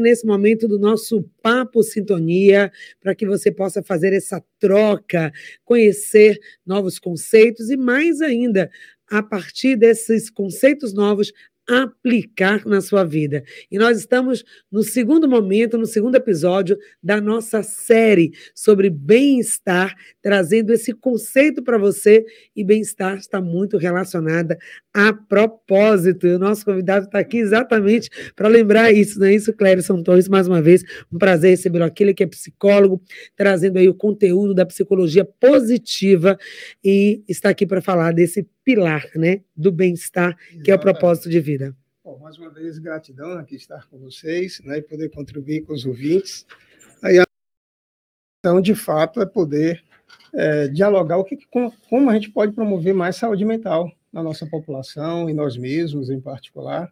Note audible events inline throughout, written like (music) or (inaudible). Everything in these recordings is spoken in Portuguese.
nesse momento do nosso Papo Sintonia, para que você possa fazer essa troca, conhecer novos conceitos e, mais ainda, a partir desses conceitos novos, aplicar na sua vida. E nós estamos no segundo momento, no segundo episódio da nossa série sobre bem-estar, trazendo esse conceito para você. E bem-estar está muito relacionada a propósito. E o nosso convidado está aqui exatamente para lembrar isso, não é isso, Clérison Torres? Mais uma vez, um prazer recebê-lo aqui. Ele que é psicólogo, trazendo aí o conteúdo da psicologia positiva e está aqui para falar desse pilar né, do bem-estar, que é o propósito de vida. Bom, mais uma vez, gratidão aqui estar com vocês né, e poder contribuir com os ouvintes. Aí, então, de fato, é poder é, dialogar o que, como a gente pode promover mais saúde mental na nossa população e nós mesmos em particular.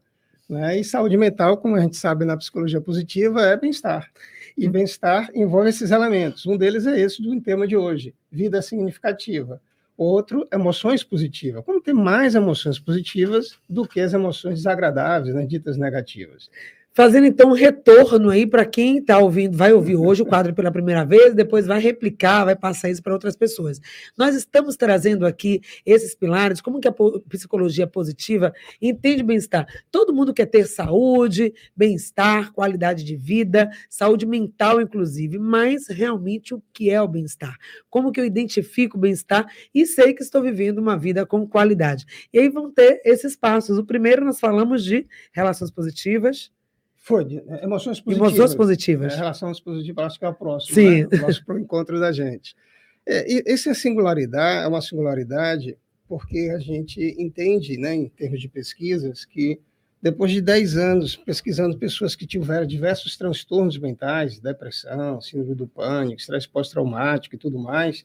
Né? E saúde mental, como a gente sabe na psicologia positiva, é bem-estar. E bem-estar envolve esses elementos. Um deles é esse do tema de hoje, vida significativa. Outro, emoções positivas. Como ter mais emoções positivas do que as emoções desagradáveis, né, ditas negativas. Fazendo então um retorno aí para quem está ouvindo, vai ouvir hoje o quadro pela primeira vez, depois vai replicar, vai passar isso para outras pessoas. Nós estamos trazendo aqui esses pilares, como que a psicologia positiva entende bem-estar. Todo mundo quer ter saúde, bem-estar, qualidade de vida, saúde mental, inclusive, mas realmente o que é o bem-estar? Como que eu identifico o bem-estar e sei que estou vivendo uma vida com qualidade? E aí vão ter esses passos. O primeiro nós falamos de relações positivas foi, é, emoções positivas. Emoções positivas. É, relações positivas, acho que é o próximo. Sim. Né? O próximo encontro da gente. É, essa é singularidade, é uma singularidade porque a gente entende, né, em termos de pesquisas, que depois de 10 anos pesquisando pessoas que tiveram diversos transtornos mentais, depressão, síndrome do pânico, estresse pós-traumático e tudo mais,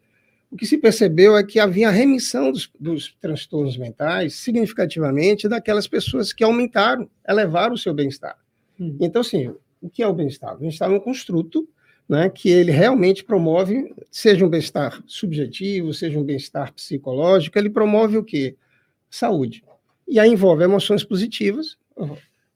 o que se percebeu é que havia remissão dos, dos, transtornos mentais significativamente daquelas pessoas que aumentaram, elevaram o seu bem-estar. Hum. Então, assim, o que é o bem-estar? O bem-estar é um construto né, que ele realmente promove, seja um bem-estar subjetivo, seja um bem-estar psicológico, ele promove o quê? Saúde. E aí envolve emoções positivas.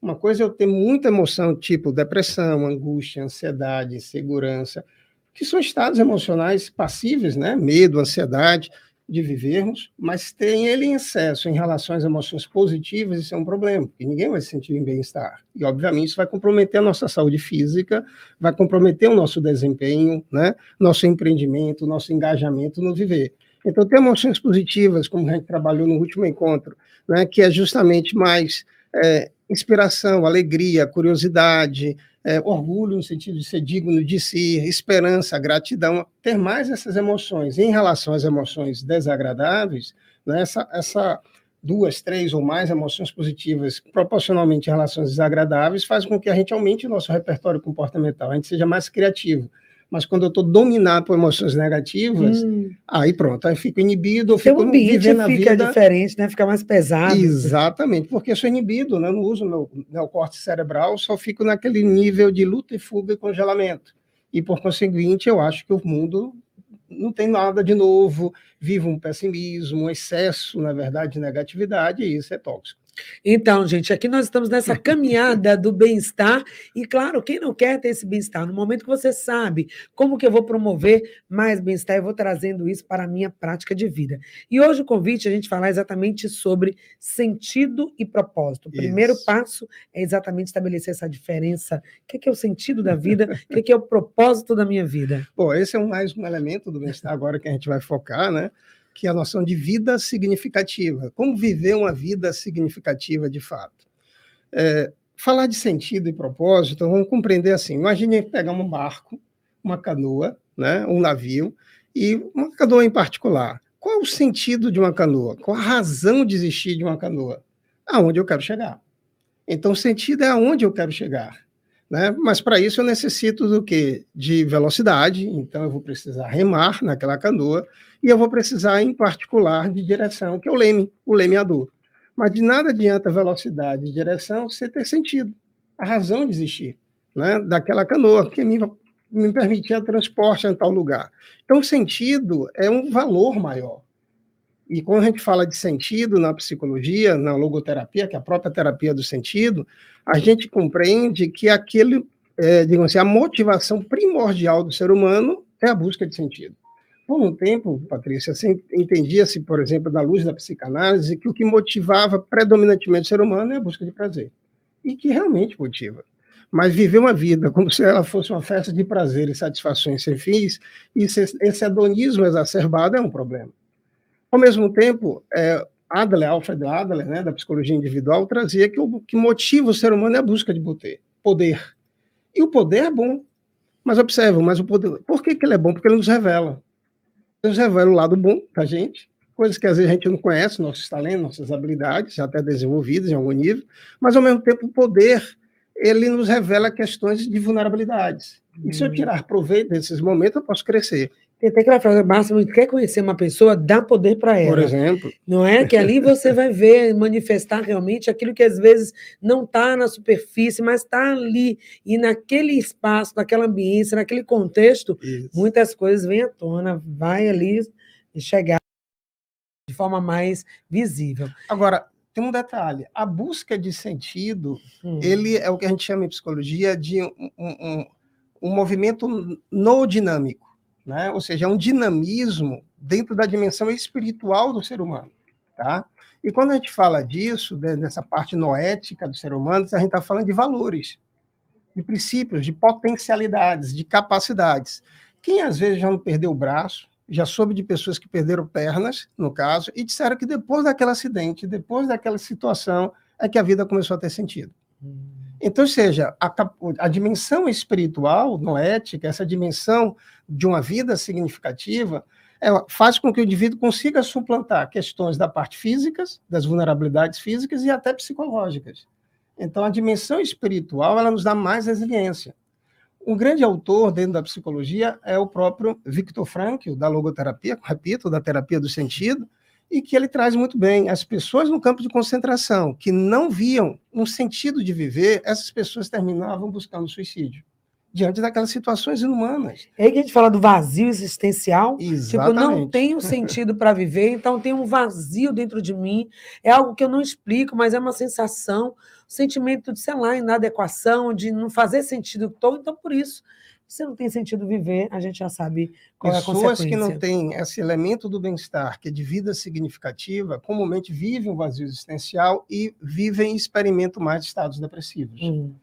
Uma coisa é eu ter muita emoção, tipo depressão, angústia, ansiedade, insegurança, que são estados emocionais passíveis, né? Medo, ansiedade, de vivermos, mas tem ele em excesso em relação às emoções positivas, isso é um problema, porque ninguém vai se sentir em bem-estar. E, obviamente, isso vai comprometer a nossa saúde física, vai comprometer o nosso desempenho, né? nosso empreendimento, nosso engajamento no viver. Então, tem emoções positivas, como a gente trabalhou no último encontro, né? que é justamente mais é, inspiração, alegria, curiosidade, é, orgulho no sentido de ser digno de si, esperança, gratidão, ter mais essas emoções. Em relação às emoções desagradáveis, né, essa, essa duas, três ou mais emoções positivas proporcionalmente em relações desagradáveis faz com que a gente aumente o nosso repertório comportamental, a gente seja mais criativo. Mas quando eu estou dominado por emoções negativas, hum. aí pronto, aí fico inibido, eu fico o vivendo a vida... fica diferente, né? Fica mais pesado. Exatamente, porque eu sou inibido, né? Eu não uso meu neocorte cerebral, só fico naquele nível de luta e fuga e congelamento. E, por conseguinte, eu acho que o mundo não tem nada de novo, vive um pessimismo, um excesso, na verdade, de negatividade, e isso é tóxico. Então, gente, aqui nós estamos nessa caminhada do bem-estar e, claro, quem não quer ter esse bem-estar? No momento que você sabe como que eu vou promover mais bem-estar, eu vou trazendo isso para a minha prática de vida. E hoje o convite é a gente falar exatamente sobre sentido e propósito. O primeiro isso. passo é exatamente estabelecer essa diferença. O que é, o sentido da vida? O que é o propósito da minha vida? Bom, esse é mais um elemento do bem-estar agora que a gente vai focar, né? Que é a noção de vida significativa. Como viver uma vida significativa de fato? É, falar de sentido e propósito, vamos compreender assim: imagine pegar um barco, uma canoa, né, um navio, e uma canoa em particular. Qual o sentido de uma canoa? Qual a razão de existir de uma canoa? Aonde eu quero chegar. Então, o sentido é aonde eu quero chegar. Né? Mas para isso eu necessito do quê? De velocidade, então eu vou precisar remar naquela canoa, e eu vou precisar, em particular, de direção, que é o leme, o lemeador. Mas de nada adianta velocidade e direção você ter sentido, a razão de existir né, daquela canoa, que me, me permitia transporte em tal lugar. Então, o sentido é um valor maior. E quando a gente fala de sentido na psicologia, na logoterapia, que é a própria terapia do sentido, a gente compreende que aquele é, digamos assim, a motivação primordial do ser humano é a busca de sentido. Por um tempo, Patrícia, assim, entendia-se, por exemplo, da luz da psicanálise, que o que motivava predominantemente o ser humano é a busca de prazer. E que realmente motiva. Mas viver uma vida como se ela fosse uma festa de prazer e satisfações sem fins, esse, esse hedonismo exacerbado é um problema. Ao mesmo tempo, é, Adler, Alfred Adler, né, da psicologia individual, trazia que o que motiva o ser humano é a busca de poder. E o poder é bom. Mas observa, mas o poder, por que, que ele é bom? Porque ele nos revela. Ele nos revela o lado bom da gente, coisas que às vezes a gente não conhece, nossos talentos, nossas habilidades, até desenvolvidas em algum nível, mas ao mesmo tempo o poder, ele nos revela questões de vulnerabilidades. E se eu uhum. tirar proveito desses momentos, eu posso crescer. Tem até aquela frase, Márcio, quer conhecer uma pessoa, dá poder para ela. Por exemplo. Não é? Que ali você vai ver, manifestar realmente aquilo que às vezes não está na superfície, mas está ali. E naquele espaço, naquela ambiência, naquele contexto, Isso. muitas coisas vêm à tona, vai ali chegar de forma mais visível. Agora, tem um detalhe: a busca de sentido, hum. ele é o que a gente chama em psicologia de um, um, um movimento no dinâmico né? ou seja, é um dinamismo dentro da dimensão espiritual do ser humano. Tá? E quando a gente fala disso, dessa parte noética do ser humano, a gente está falando de valores, de princípios, de potencialidades, de capacidades. Quem às vezes já não perdeu o braço, já soube de pessoas que perderam pernas, no caso, e disseram que depois daquele acidente, depois daquela situação, é que a vida começou a ter sentido. Hum. Então, seja, a, a dimensão espiritual, noética, essa dimensão de uma vida significativa, é, faz com que o indivíduo consiga suplantar questões da parte físicas, das vulnerabilidades físicas e até psicológicas. Então, a dimensão espiritual ela nos dá mais resiliência. Um grande autor dentro da psicologia é o próprio Viktor Frankl, da logoterapia, repito, da terapia do sentido, e que ele traz muito bem. As pessoas no campo de concentração que não viam um sentido de viver, essas pessoas terminavam buscando suicídio diante daquelas situações inumanas. É aí que a gente fala do vazio existencial. Exatamente. Tipo, não tenho sentido para viver, então tem um vazio dentro de mim. É algo que eu não explico, mas é uma sensação, um sentimento de, sei lá, inadequação, de não fazer sentido todo. Então, por isso, se não tem sentido viver, a gente já sabe qual Pessoas é a consequência. que não têm esse elemento do bem-estar, que é de vida significativa, comumente vivem um vazio existencial e vivem e experimentam mais estados depressivos. Uhum.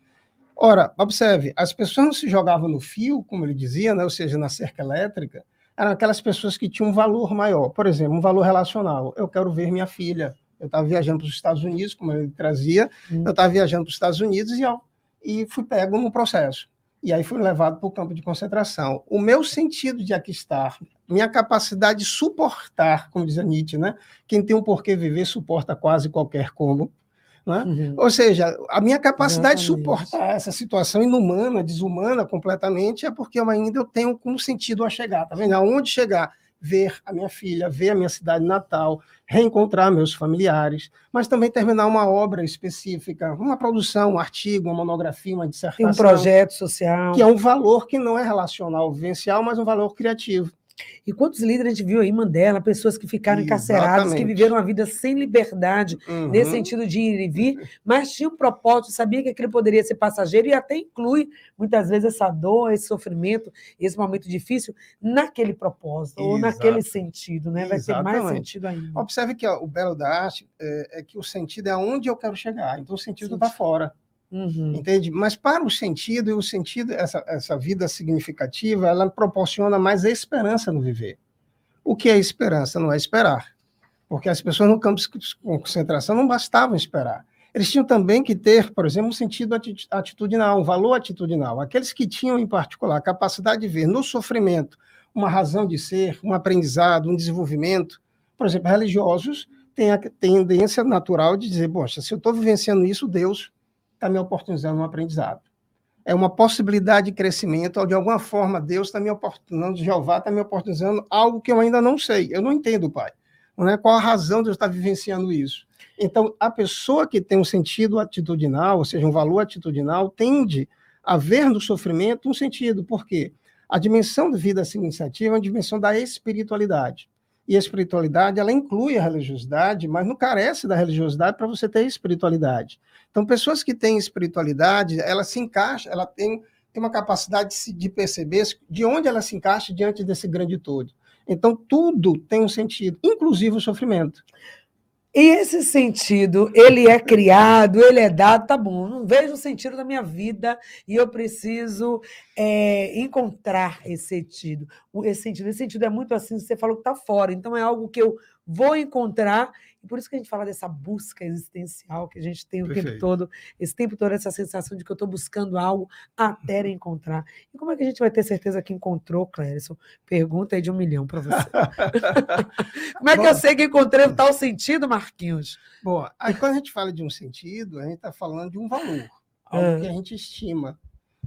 Ora, observe, as pessoas não se jogavam no fio, como ele dizia, né, ou seja, na cerca elétrica, eram aquelas pessoas que tinham um valor maior. Por exemplo, um valor relacional. Eu quero ver minha filha. Eu estava viajando para os Estados Unidos, como ele trazia, uhum. eu estava viajando para os Estados Unidos e, eu, e fui pego no processo e aí fui levado para o campo de concentração. O meu sentido de aqui estar, minha capacidade de suportar, como diz a Nietzsche, né? Quem tem um porquê viver suporta quase qualquer como. Né? Uhum. Ou seja, a minha capacidade Exatamente. de suportar essa situação inumana, desumana completamente, é porque eu ainda eu tenho um sentido a chegar, tá vendo? Aonde chegar? Ver a minha filha, ver a minha cidade natal, reencontrar meus familiares, mas também terminar uma obra específica, uma produção, um artigo, uma monografia, uma dissertação. Um projeto social. Que é um valor que não é relacional, vivencial, mas um valor criativo. E quantos líderes a gente viu aí, Mandela, pessoas que ficaram encarceradas, que viveram uma vida sem liberdade, uhum. nesse sentido de ir e vir, mas tinha um propósito, sabia que aquilo poderia ser passageiro e até inclui, muitas vezes, essa dor, esse sofrimento, esse momento difícil, naquele propósito, Exato. ou naquele sentido, né? Vai Exatamente. ter mais sentido ainda. Observe que ó, o belo da arte é, é, que o sentido é aonde eu quero chegar, então o sentido está fora. Uhum. Entende? Mas para o sentido, e o sentido, essa, essa vida significativa, ela proporciona mais esperança no viver. O que é esperança? Não é esperar. Porque as pessoas no campo de concentração não bastavam esperar. Eles tinham também que ter, por exemplo, um sentido atitudinal, um valor atitudinal. Aqueles que tinham, em particular, a capacidade de ver no sofrimento uma razão de ser, um aprendizado, um desenvolvimento. Por exemplo, religiosos têm a tendência natural de dizer: poxa, se eu estou vivenciando isso, Deus está me oportunizando um aprendizado. É uma possibilidade de crescimento, ou de alguma forma Deus está me oportunizando, Jeová está me oportunizando algo que eu ainda não sei, eu não entendo, Pai. Não é qual a razão de eu estar vivenciando isso. Então, a pessoa que tem um sentido atitudinal, ou seja, um valor atitudinal, tende a ver no sofrimento um sentido, por quê? A dimensão de vida significativa é a dimensão da espiritualidade. E a espiritualidade, ela inclui a religiosidade, mas não carece da religiosidade para você ter espiritualidade. Então, pessoas que têm espiritualidade, ela se encaixa, ela tem tem uma capacidade de perceber de onde ela se encaixa diante desse grande todo. Então, tudo tem um sentido, inclusive o sofrimento. E esse sentido, ele é criado, ele é dado, tá bom, não vejo o sentido da minha vida e eu preciso é, encontrar esse sentido. Esse sentido. Esse sentido é muito assim, você falou que está fora, então é algo que eu vou encontrar e por isso que a gente fala dessa busca existencial que a gente tem o Perfeito. tempo todo, esse tempo todo, essa sensação de que eu estou buscando algo até uhum. encontrar. E como é que a gente vai ter certeza que encontrou, Clérison? Pergunta aí de um milhão para você. (laughs) como é que Bom, eu sei que encontrei o tal sentido, Marquinhos? Bom, aí quando a gente fala de um sentido, a gente está falando de um valor, algo é. que a gente estima.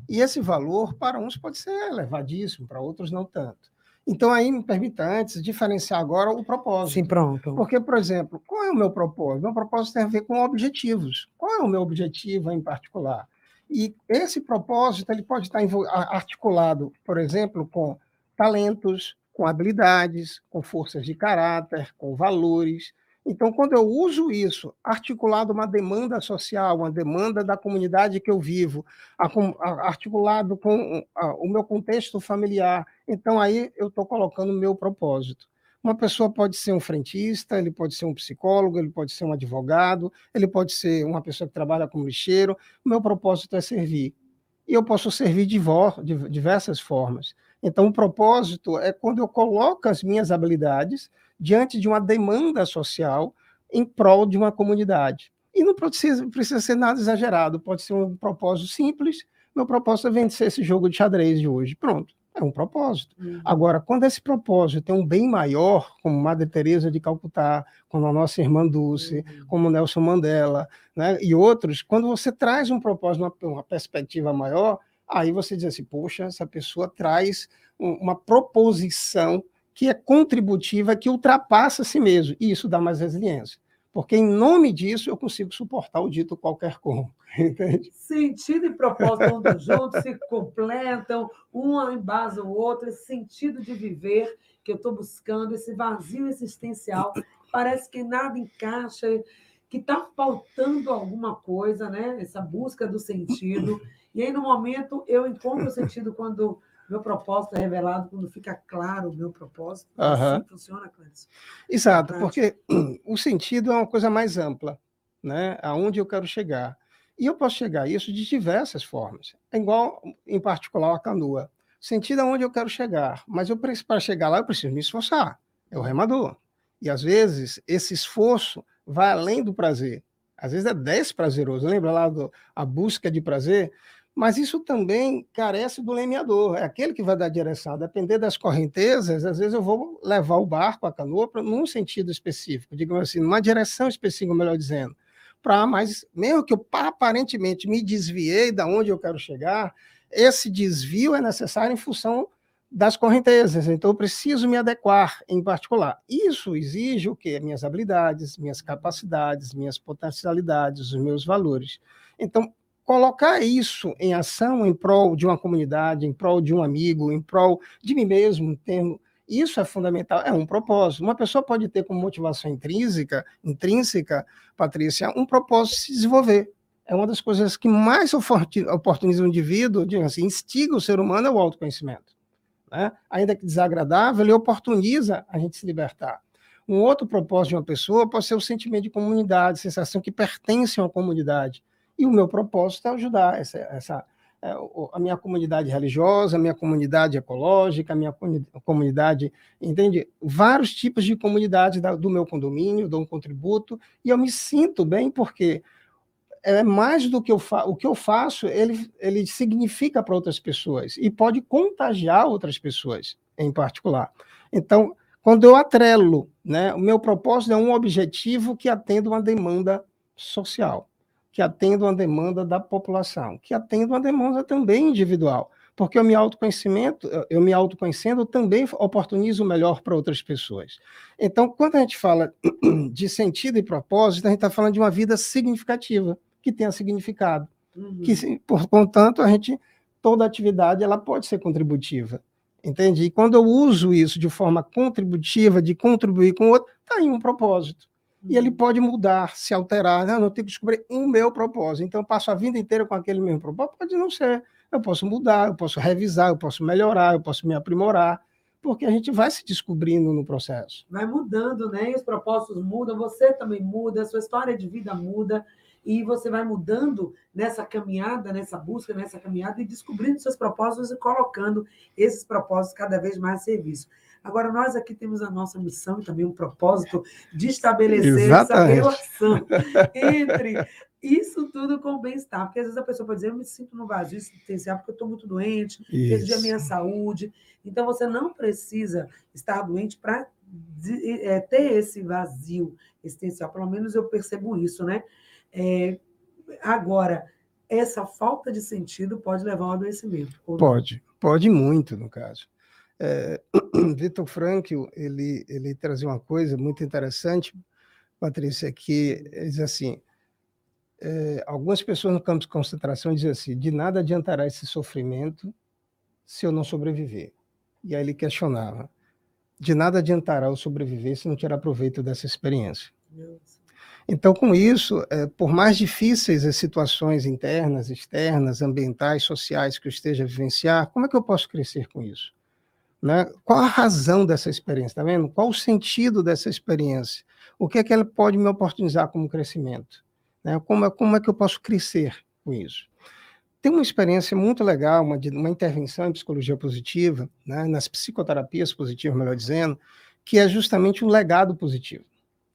E esse valor, para uns, pode ser elevadíssimo, para outros, não tanto. Então, aí me permita antes diferenciar agora o propósito. Sim, pronto. Porque, por exemplo, qual é o meu propósito? Meu propósito tem a ver com objetivos. Qual é o meu objetivo em particular? E esse propósito ele pode estar articulado, por exemplo, com talentos, com habilidades, com forças de caráter, com valores, então, quando eu uso isso, articulado uma demanda social, uma demanda da comunidade que eu vivo, articulado com o meu contexto familiar, então aí eu estou colocando o meu propósito. Uma pessoa pode ser um frentista, ele pode ser um psicólogo, ele pode ser um advogado, ele pode ser uma pessoa que trabalha como lixeiro. O meu propósito é servir. E eu posso servir de diversas formas. Então, o propósito é quando eu coloco as minhas habilidades diante de uma demanda social em prol de uma comunidade. E não precisa, precisa ser nada exagerado, pode ser um propósito simples. Meu propósito é vencer esse jogo de xadrez de hoje. Pronto, é um propósito. Uhum. Agora, quando esse propósito tem um bem maior, como Madre Teresa de Calcutá, como a nossa irmã Dulce, uhum. como Nelson Mandela, né, e outros, quando você traz um propósito, uma, uma perspectiva maior, aí você diz assim, poxa, essa pessoa traz uma proposição que é contributiva, que ultrapassa a si mesmo, e isso dá mais resiliência. Porque em nome disso eu consigo suportar o dito qualquer como. (laughs) Entende? Sentido e propósito andam juntos, se completam, um embasa o outro, esse sentido de viver que eu estou buscando, esse vazio existencial, parece que nada encaixa, que está faltando alguma coisa, né? Essa busca do sentido. E aí, no momento, eu encontro o sentido quando meu propósito é revelado quando fica claro o meu propósito. Uhum. Assim funciona, Cláudio. Exato, porque (clears throat) o sentido é uma coisa mais ampla, né? Aonde eu quero chegar. E eu posso chegar a isso de diversas formas. É igual, em particular, a canoa. Sentido aonde eu quero chegar, mas eu para chegar lá eu preciso me esforçar. É o remador. E às vezes esse esforço vai além do prazer. Às vezes é desprazeroso. Lembra lá do, a busca de prazer? Mas isso também carece do lemeador, é aquele que vai dar direção. A depender das correntezas, às vezes eu vou levar o barco, a canoa, para num sentido específico, digamos assim, numa direção específica, melhor dizendo. Para mais, mesmo que eu aparentemente me desviei da onde eu quero chegar, esse desvio é necessário em função das correntezas, então eu preciso me adequar em particular. Isso exige o quê? Minhas habilidades, minhas capacidades, minhas potencialidades, os meus valores. Então, colocar isso em ação em prol de uma comunidade, em prol de um amigo, em prol de mim mesmo, isso é fundamental, é um propósito. Uma pessoa pode ter como motivação intrínseca, intrínseca, Patrícia, um propósito de se desenvolver. É uma das coisas que mais oportuniza o indivíduo, assim, instiga o ser humano é o autoconhecimento. Né? Ainda que desagradável, ele oportuniza a gente se libertar. Um outro propósito de uma pessoa pode ser o sentimento de comunidade, sensação que pertence a uma comunidade. E o meu propósito é ajudar essa, essa é, a minha comunidade religiosa, a minha comunidade ecológica, a minha comunidade, entende? Vários tipos de comunidade do meu condomínio, dou um contributo, e eu me sinto bem porque é mais do que eu fa o que eu faço, ele, ele significa para outras pessoas e pode contagiar outras pessoas em particular. Então, quando eu atrelo, né, o meu propósito é um objetivo que atenda uma demanda social que atenda uma demanda da população, que atenda uma demanda também individual, porque eu me autoconhecimento, eu me autoconhecendo também oportunizo o melhor para outras pessoas. Então, quando a gente fala (clears throat) de sentido e propósito, a gente está falando de uma vida significativa, que tenha significado, uhum. que, por, portanto, a gente toda atividade ela pode ser contributiva. Entende? E quando eu uso isso de forma contributiva, de contribuir com o outro, está aí um propósito. E ele pode mudar, se alterar. Não, eu tenho que descobrir o meu propósito. Então, eu passo a vida inteira com aquele mesmo propósito? Pode não ser. eu posso mudar, eu posso revisar, eu posso melhorar, eu posso me aprimorar, porque a gente vai se descobrindo no processo. Vai mudando, né? E os propósitos mudam, você também muda, a sua história de vida muda, e você vai mudando nessa caminhada, nessa busca, nessa caminhada, e descobrindo seus propósitos e colocando esses propósitos cada vez mais a serviço. Agora, nós aqui temos a nossa missão e também um propósito de estabelecer Exatamente. essa relação (laughs) entre isso tudo com o bem-estar. Porque às vezes a pessoa pode dizer, eu me sinto no vazio existencial porque eu estou muito doente, perdi a minha saúde. Então, você não precisa estar doente para é, ter esse vazio existencial. Pelo menos eu percebo isso, né? É, agora, essa falta de sentido pode levar ao adoecimento. Pode, pode muito, no caso. (clears throat) É, Vitor Frankl, ele, ele trazia uma coisa muito interessante, Patrícia, que diz assim, é, algumas pessoas no campo de concentração dizem assim, de nada adiantará esse sofrimento se eu não sobreviver. E aí ele questionava, de nada adiantará eu sobreviver se não tirar proveito dessa experiência. Então, com isso, é, por mais difíceis as situações internas, externas, ambientais, sociais que eu esteja a vivenciar, como é que eu posso crescer com isso? Né? Qual a razão dessa experiência? Tá vendo? Qual o sentido dessa experiência? O que é que ela pode me oportunizar como crescimento? Né? Como, é, como é que eu posso crescer com isso? Tem uma experiência muito legal, uma, uma intervenção em psicologia positiva, né? nas psicoterapias positivas, melhor dizendo, que é justamente um legado positivo.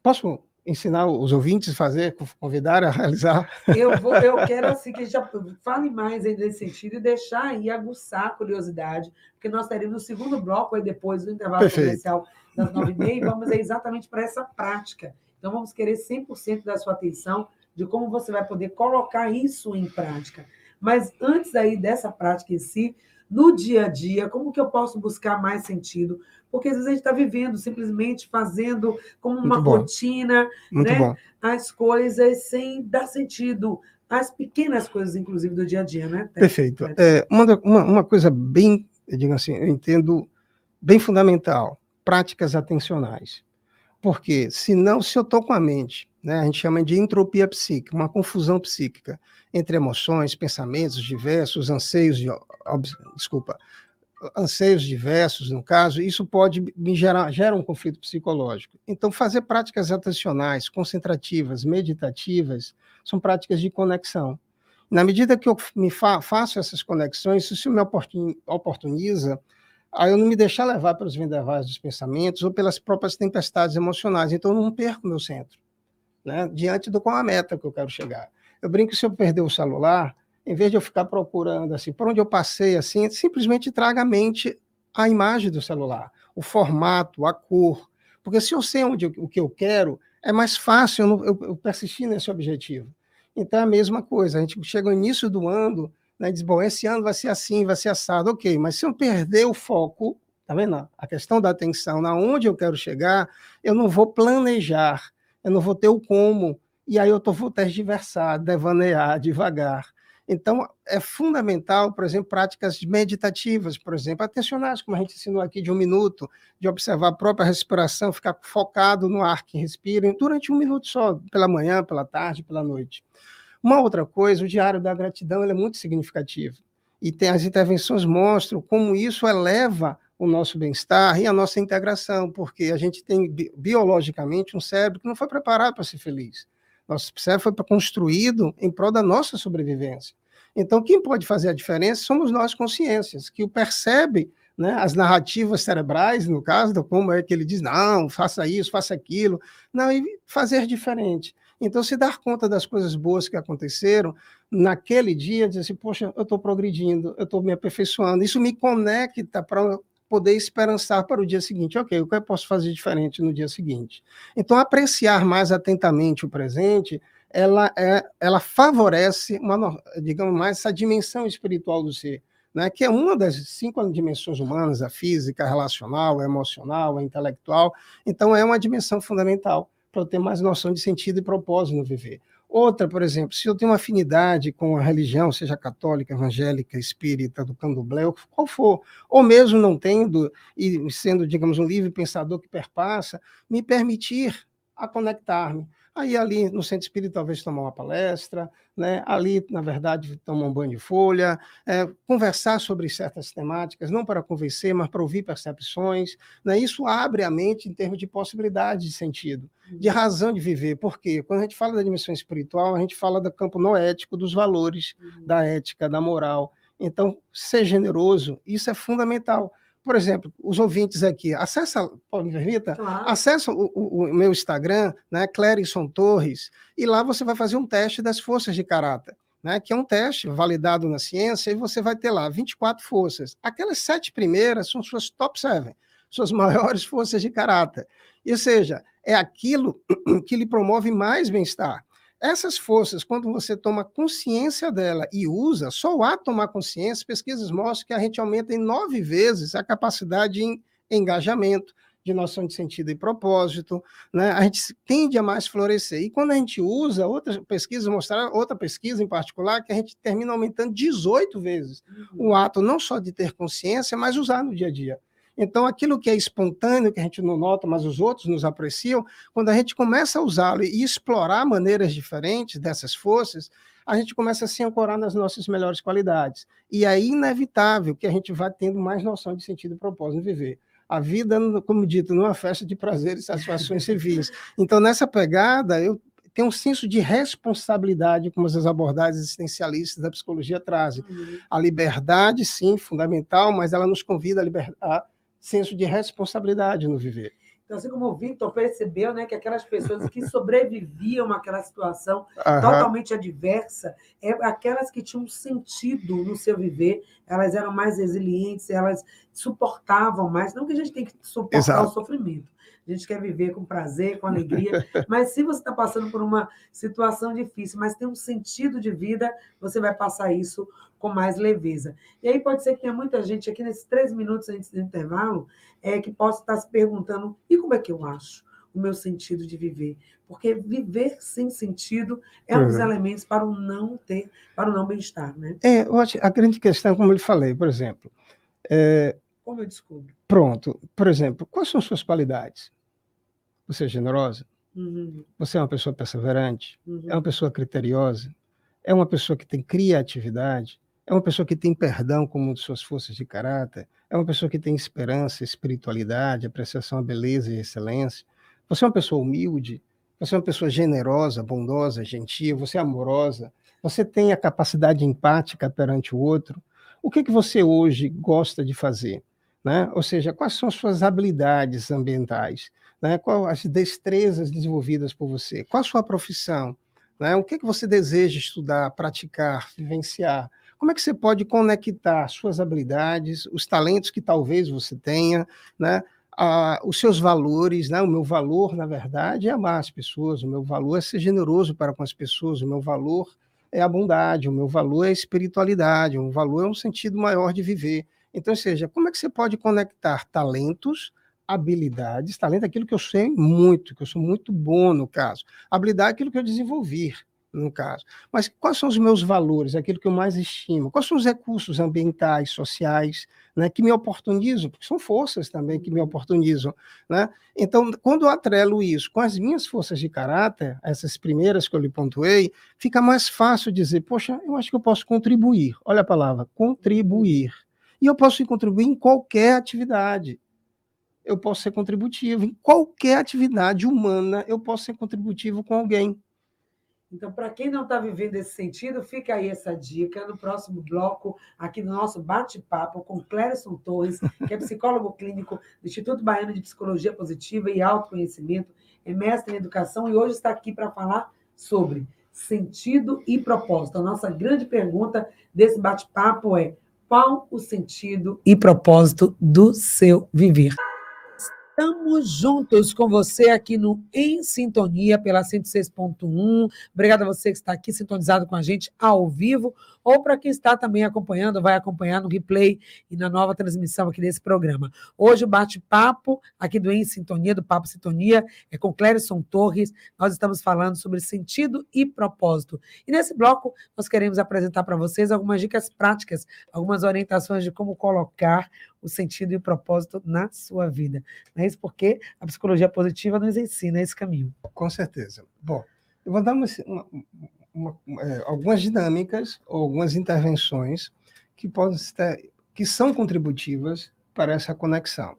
Posso ensinar os ouvintes a fazer, convidar a (laughs) realizar? Eu, vou, eu quero assim que já fale mais nesse sentido e deixar aí aguçar a curiosidade, porque nós teremos o segundo bloco aí depois do intervalo Perfeito. comercial das nove e meia e vamos exatamente para essa prática. Então vamos querer 100% da sua atenção de como você vai poder colocar isso em prática. Mas antes aí dessa prática em si, no dia a dia, como que eu posso buscar mais sentido? Porque às vezes a gente está vivendo simplesmente fazendo como uma rotina né, as coisas sem dar sentido. As pequenas coisas, inclusive, do dia a dia, né? Perfeito. É, uma, uma, uma coisa bem, digo assim, eu entendo bem fundamental, práticas atencionais. Porque senão, se eu estou com a mente, né, a gente chama de entropia psíquica, uma confusão psíquica entre emoções, pensamentos diversos, anseios, de, desculpa, anseios diversos, no caso, isso pode me gerar gera um conflito psicológico. Então, fazer práticas atencionais, concentrativas, meditativas, são práticas de conexão. Na medida que eu me fa faço essas conexões, isso me oportuniza a eu não me deixar levar pelos vendavais dos pensamentos ou pelas próprias tempestades emocionais. Então, eu não perco meu centro, né? diante do qual a meta que eu quero chegar. Eu brinco se eu perder o celular, em vez de eu ficar procurando assim, por onde eu passei assim, simplesmente traga à mente a imagem do celular, o formato, a cor. Porque se eu sei onde, o que eu quero, é mais fácil eu, eu, eu persistir nesse objetivo. Então é a mesma coisa, a gente chega no início do ano, né, diz, bom, esse ano vai ser assim, vai ser assado, ok, mas se eu perder o foco, tá vendo? A questão da atenção, na onde eu quero chegar, eu não vou planejar, eu não vou ter o como, e aí eu tô, vou tergiversar, devanear devagar. Então, é fundamental, por exemplo, práticas meditativas, por exemplo, atencionais, como a gente ensinou aqui, de um minuto, de observar a própria respiração, ficar focado no ar que respira durante um minuto só, pela manhã, pela tarde, pela noite. Uma outra coisa, o diário da gratidão é muito significativo. E tem, as intervenções mostram como isso eleva o nosso bem-estar e a nossa integração, porque a gente tem biologicamente um cérebro que não foi preparado para ser feliz. Nosso cérebro foi construído em prol da nossa sobrevivência. Então, quem pode fazer a diferença somos nós, consciências, que o percebe né, as narrativas cerebrais, no caso, como é que ele diz, não, faça isso, faça aquilo, não, e fazer diferente. Então, se dar conta das coisas boas que aconteceram, naquele dia, dizer assim, poxa, eu estou progredindo, eu estou me aperfeiçoando, isso me conecta para poder esperançar para o dia seguinte. Ok, o que eu posso fazer diferente no dia seguinte? Então, apreciar mais atentamente o presente, ela, é, ela favorece, uma, digamos mais, essa dimensão espiritual do ser, né, que é uma das cinco dimensões humanas, a física, a relacional, a emocional, a intelectual. Então, é uma dimensão fundamental para eu ter mais noção de sentido e propósito no viver. Outra, por exemplo, se eu tenho uma afinidade com a religião, seja católica, evangélica, espírita, do candomblé, qual for, ou mesmo não tendo, e sendo, digamos, um livre pensador que perpassa, me permitir a conectar-me. Aí ali no centro espírita talvez tomar uma palestra, né? ali, na verdade, tomar um banho de folha, é, conversar sobre certas temáticas, não para convencer, mas para ouvir percepções. Né? Isso abre a mente em termos de possibilidade de sentido, de razão de viver. Por quê? Quando a gente fala da dimensão espiritual, a gente fala do campo noético, dos valores, da ética, da moral. Então, ser generoso, isso é fundamental por exemplo, os ouvintes aqui, acessa, me permita? Claro. Acessa o, o, o, meu Instagram, né, Clérison Torres, e lá você vai fazer um teste das forças de caráter, né, que é um teste validado na ciência, e você vai ter lá 24 forças. Aquelas sete primeiras são suas top seven, suas (laughs) maiores forças de caráter. Ou seja, é aquilo (clears throat) que lhe promove mais bem-estar. Essas forças, quando você toma consciência dela e usa, só o ato de tomar consciência, pesquisas mostram que a gente aumenta em nove vezes a capacidade de engajamento, de noção de sentido e propósito, né? a gente tende a mais florescer. E quando a gente usa, outras pesquisas mostraram, outra pesquisa em particular, que a gente termina aumentando 18 vezes uhum. o ato não só de ter consciência, mas usar no dia a dia. Então, aquilo que é espontâneo, que a gente não nota, mas os outros nos apreciam, quando a gente começa a usá-lo e explorar maneiras diferentes dessas forças, a gente começa a se ancorar nas nossas melhores qualidades. E é inevitável que a gente vá tendo mais noção de sentido e propósito de viver. A vida, como dito, não é festa de prazeres e satisfações civis. Então, nessa pegada, eu tenho um senso de responsabilidade, como as abordagens existencialistas da psicologia trazem. Uhum. A liberdade, sim, fundamental, mas ela nos convida a, liber... a senso de responsabilidade no viver. Então, assim como o Victor percebeu, né, que aquelas pessoas que sobreviviam àquela situação totalmente adversa, é aquelas que tinham sentido no seu viver, elas eram mais resilientes, elas suportavam mais, não que a gente tem que suportar Exato. o sofrimento, a gente quer viver com prazer, com alegria. (laughs) mas se você está passando por uma situação difícil, mas tem um sentido de vida, você vai passar isso com mais leveza. E aí pode ser que tenha muita gente aqui nesses três minutos antes do intervalo é, que possa estar se perguntando: e como é que eu acho? o meu sentido de viver. Porque viver sem sentido é um dos uhum. elementos para o não ter, para o não bem-estar, né? É, eu acho, a grande questão, como eu falei, por exemplo. É, como eu descubro? Pronto. Por exemplo, quais são suas qualidades? Você é generosa? Uhum. Você é uma pessoa perseverante? Uhum. É uma pessoa criteriosa? É uma pessoa que tem criatividade? É uma pessoa que tem perdão como suas forças de caráter? É uma pessoa que tem esperança, espiritualidade, apreciação à beleza e excelência? Você é uma pessoa humilde? Você é uma pessoa generosa, bondosa, gentil? Você é amorosa? Você tem a capacidade empática perante o outro? O que, que você hoje gosta de fazer? Né? Ou seja, quais são as suas habilidades ambientais? Né? Quais as destrezas desenvolvidas por você? Qual a sua profissão? Né? O que, que você deseja estudar, praticar, vivenciar? Como é que você pode conectar suas habilidades, os talentos que talvez você tenha, né? Os seus valores, né? O meu valor, na verdade, é amar as pessoas, o meu valor é ser generoso para com as pessoas, o meu valor é a bondade, o meu valor é a espiritualidade, o meu valor é um sentido maior de viver. Então, ou seja, como é que você pode conectar talentos, habilidades, talento é aquilo que eu sei muito, que eu sou muito bom no caso. Habilidade é aquilo que eu desenvolvi, no caso. Mas quais são os meus valores, aquilo que eu mais estimo? Quais são os recursos ambientais, sociais, né, que me oportunizam? Porque são forças também que me oportunizam, né? Então, quando eu atrelo isso com as minhas forças de caráter, essas primeiras que eu lhe pontuei, fica mais fácil dizer, poxa, eu acho que eu posso contribuir. Olha a palavra, contribuir. E eu posso contribuir em qualquer atividade. Eu posso ser contributivo. Em qualquer atividade humana, eu posso ser contributivo com alguém. Então, para quem não está vivendo esse sentido, fica aí essa dica no próximo bloco, aqui no nosso bate-papo com Clérison Torres, que é psicólogo clínico do Instituto Baiano de Psicologia Positiva e Autoconhecimento, é mestre em educação e hoje está aqui para falar sobre sentido e propósito. A nossa grande pergunta desse bate-papo é: qual o sentido e propósito do seu viver? Estamos juntos com você aqui no Em Sintonia pela 106.1. Obrigada a você que está aqui sintonizado com a gente ao vivo, ou para quem está também acompanhando, vai acompanhar no replay e na nova transmissão aqui desse programa. Hoje o bate-papo aqui do Em Sintonia, do Papo Sintonia, é com Clérison Torres. Nós estamos falando sobre sentido e propósito. E nesse bloco, nós queremos apresentar para vocês algumas dicas práticas, algumas orientações de como colocar o sentido e o propósito na sua vida. Não é isso porque a psicologia positiva nos ensina esse caminho. Com certeza. Bom, eu vou dar uma, uma, uma, é, algumas dinâmicas, algumas intervenções que podem ter, que são contributivas para essa conexão.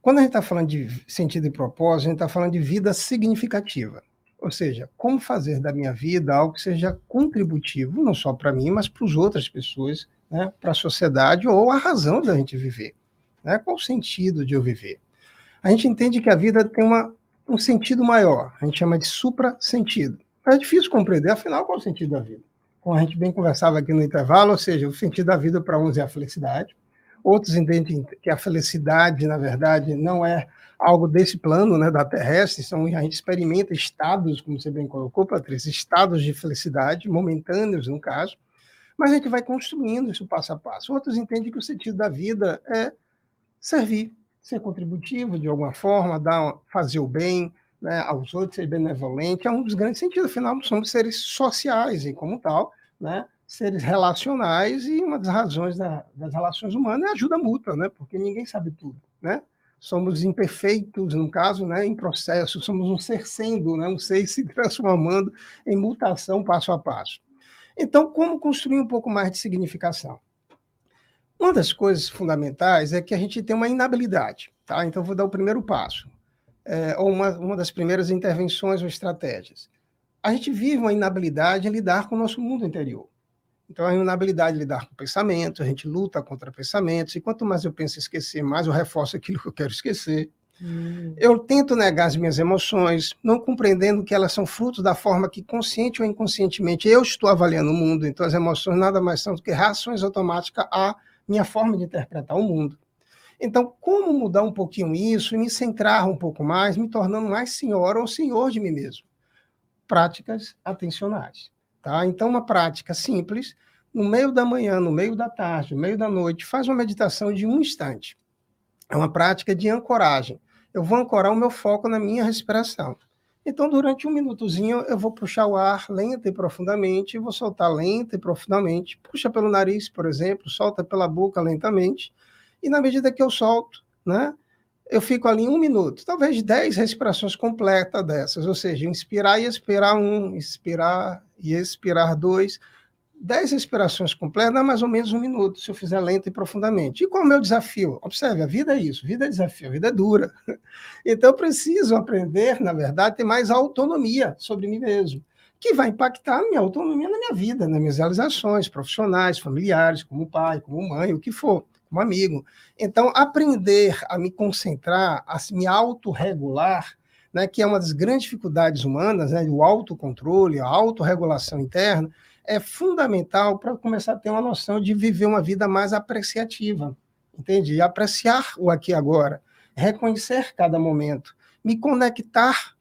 Quando a gente está falando de sentido e propósito, a gente está falando de vida significativa. Ou seja, como fazer da minha vida algo que seja contributivo, não só para mim, mas para as outras pessoas, né, para a sociedade ou a razão da gente viver. Né? Qual o sentido de eu viver? A gente entende que a vida tem uma, um sentido maior, a gente chama de supra-sentido. É difícil compreender, afinal, qual o sentido da vida? Como a gente bem conversava aqui no intervalo, ou seja, o sentido da vida para uns é a felicidade, outros entendem que a felicidade, na verdade, não é algo desse plano, né, da terrestre, são, a gente experimenta estados, como você bem colocou, Patrícia, estados de felicidade, momentâneos, no caso, mas a gente vai construindo isso passo a passo. Outros entendem que o sentido da vida é servir, ser contributivo de alguma forma, dar, fazer o bem né, aos outros, ser benevolente, é um dos grandes sentidos, afinal, somos seres sociais e, como tal, né, seres relacionais e uma das razões da, das relações humanas é a ajuda mútua, né, porque ninguém sabe tudo, né? somos imperfeitos, no caso, né, em processo, somos um ser sendo, né, um ser se transformando em mutação passo a passo. Então, como construir um pouco mais de significação? Uma das coisas fundamentais é que a gente tem uma inabilidade, tá? Então, vou dar o primeiro passo, é, ou uma, uma das primeiras intervenções ou estratégias. A gente vive uma inabilidade em lidar com o nosso mundo interior. Então, a inabilidade de lidar com pensamento, a gente luta contra pensamentos, e quanto mais eu penso em esquecer, mais eu reforço aquilo que eu quero esquecer. Hum. Eu tento negar as minhas emoções, não compreendendo que elas são frutos da forma que, consciente ou inconscientemente, eu estou avaliando o mundo. Então, as emoções nada mais são do que reações automáticas à minha forma de interpretar o mundo. Então, como mudar um pouquinho isso e me centrar um pouco mais, me tornando mais senhora ou senhor de mim mesmo? Práticas atencionais. Tá? Então, uma prática simples, no meio da manhã, no meio da tarde, no meio da noite, faz uma meditação de um instante. É uma prática de ancoragem. Eu vou ancorar o meu foco na minha respiração. Então, durante um minutozinho, eu vou puxar o ar lento e profundamente, vou soltar lento e profundamente. Puxa pelo nariz, por exemplo, solta pela boca lentamente. E na medida que eu solto, né, eu fico ali um minuto, talvez dez respirações completas dessas, ou seja, inspirar e expirar um, inspirar e expirar dois, dez respirações completas dá mais ou menos um minuto, se eu fizer lento e profundamente. E qual é o meu desafio? Observe, a vida é isso, vida é desafio, a vida é dura. (laughs) Então eu preciso aprender, na verdade, ter mais autonomia sobre mim mesmo, que vai impactar a minha autonomia na minha vida, nas minhas realizações profissionais, familiares, como pai, como mãe, o que for como amigo. Então, aprender a me concentrar, a me autorregular, né, que é uma das grandes dificuldades humanas, né, o autocontrole, a autorregulação interna, é fundamental para começar a ter uma noção de viver uma vida mais apreciativa, entende? Apreciar o aqui e agora, reconhecer cada momento, me conectar,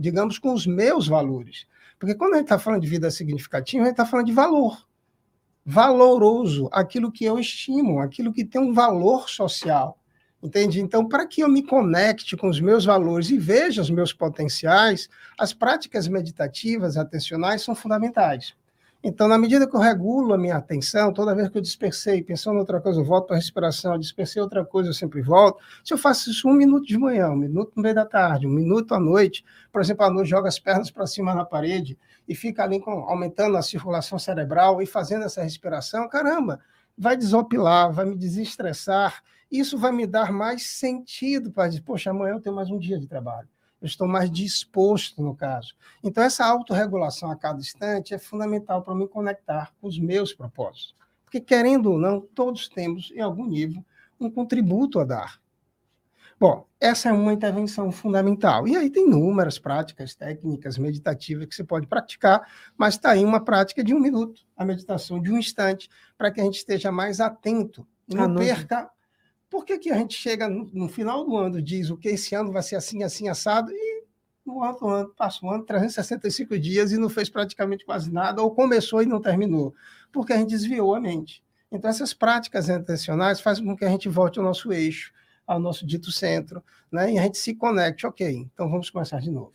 digamos, com os meus valores. Porque quando a gente está falando de vida significativa, a gente está falando de valor valoroso, aquilo que eu estimo, aquilo que tem um valor social. Entende? Então, para que eu me conecte com os meus valores e veja os meus potenciais, as práticas meditativas, atencionais, são fundamentais. Então, na medida que eu regulo a minha atenção, toda vez que eu dispersei, pensando em outra coisa, eu volto para a respiração, eu dispersei outra coisa, eu sempre volto. Se eu faço isso um minuto de manhã, um minuto no meio da tarde, um minuto à noite, por exemplo, à noite joga as pernas para cima na parede e fica ali com, aumentando a circulação cerebral e fazendo essa respiração, caramba, vai desopilar, vai me desestressar, isso vai me dar mais sentido para dizer, poxa, amanhã eu tenho mais um dia de trabalho eu estou mais disposto, no caso. Então, essa autorregulação a cada instante é fundamental para me conectar com os meus propósitos. Porque, querendo ou não, todos temos, em algum nível, um contributo a dar. Bom, essa é uma intervenção fundamental. E aí tem inúmeras práticas, técnicas meditativas que você pode praticar, mas está aí uma prática de um minuto, a meditação de um instante, para que a gente esteja mais atento e não perca por que, que a gente chega no, no, final do ano, diz o que esse ano vai ser assim, assim, assado, e no outro ano, passa um ano, 365 dias e não fez praticamente quase nada, ou começou e não terminou? Porque a gente desviou a mente. Então, essas práticas intencionais fazem com que a gente volte ao nosso eixo, ao nosso dito centro, né? e a gente se conecte. Ok, então vamos começar de novo.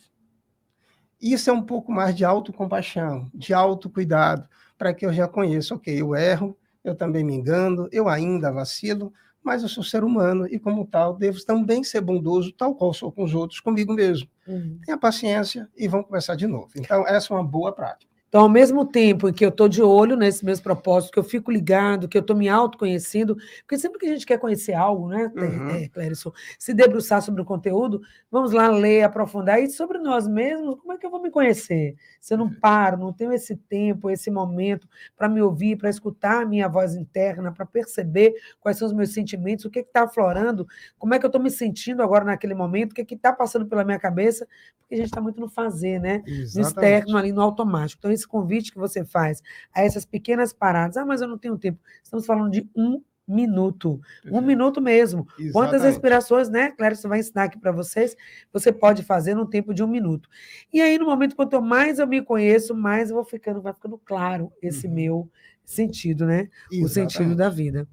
Isso é um pouco mais de autocompaixão, de autocuidado, para que eu já conheça, ok, eu erro, eu também me engano, eu ainda vacilo, mas eu sou ser humano e, como tal, devo também ser bondoso, tal qual sou com os outros, comigo mesmo. Uhum. Tenha paciência e vamos conversar de novo. Então, essa é uma boa prática. Então, ao mesmo tempo em que eu estou de olho nesses meus propósitos, que eu fico ligado, que eu estou me autoconhecendo, porque sempre que a gente quer conhecer algo, né, uhum. é, Clérison, se debruçar sobre o conteúdo, vamos lá ler, aprofundar, e sobre nós mesmos, como é que eu vou me conhecer? Se eu não paro, não tenho esse tempo, esse momento para me ouvir, para escutar a minha voz interna, para perceber quais são os meus sentimentos, o que está aflorando, como é que eu estou me sentindo agora naquele momento, o que está passando pela minha cabeça, porque a gente está muito no fazer, né? Exatamente. No externo, ali no automático. Então, esse convite que você faz a essas pequenas paradas, ah, mas eu não tenho tempo. Estamos falando de um minuto. Um minuto mesmo. Exatamente. Quantas respirações, né, Clério, vai ensinar aqui para vocês, você pode fazer no tempo de um minuto. E aí, no momento, quanto mais eu me conheço, mais eu vou ficando, vai ficando claro esse uhum. meu sentido, né? Exatamente. O sentido da vida.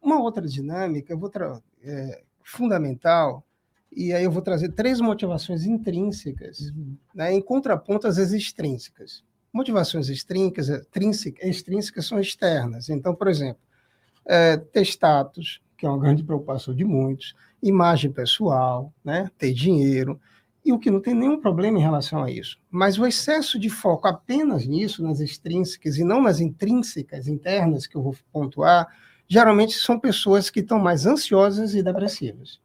Uma outra dinâmica, eu vou é, fundamental, e aí eu vou trazer três motivações intrínsecas, uhum. né, em contraponto às extrínsecas. Motivações extrínsecas, extrínsecas são externas. Então, por exemplo, é, ter status, que é uma grande preocupação de muitos, imagem pessoal, né, ter dinheiro, e o que não tem nenhum problema em relação a isso. Mas o excesso de foco apenas nisso, nas extrínsecas e não nas intrínsecas, internas, que eu vou pontuar, geralmente são pessoas que estão mais ansiosas e depressivas.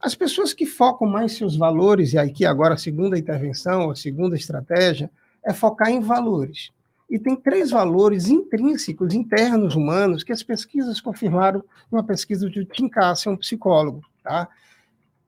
As pessoas que focam mais seus valores, e aqui agora a segunda intervenção, a segunda estratégia, é focar em valores. E tem três valores intrínsecos, internos, humanos, que as pesquisas confirmaram uma pesquisa de Tim Cassia, um psicólogo. Tá?